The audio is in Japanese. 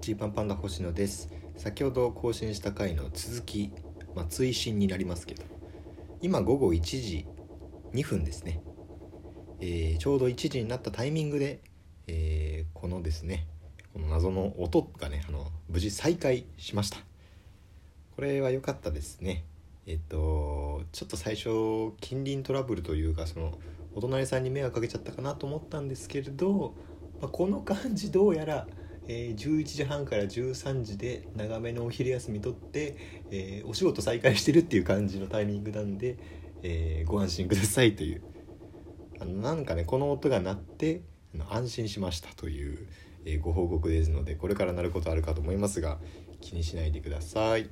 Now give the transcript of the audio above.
ジーパンパンダ星野です。先ほど更新した回の続き、まあ、追伸になりますけど。今午後1時2分ですね、えーちょうど1時になったタイミングで、えーこのですねこの謎の音がねあの無事再開しました。これは良かったですね。えっとちょっと最初近隣トラブルというかそのお隣さんに迷惑かけちゃったかなと思ったんですけれど、まあ、この感じどうやら、えー11時半から13時で長めのお昼休み取って、えーお仕事再開してるっていう感じのタイミングなんで、えーご安心くださいというあのなんかねこの音が鳴ってあの安心しましたという、えご報告ですのでこれからなることあるかと思いますが気にしないでください。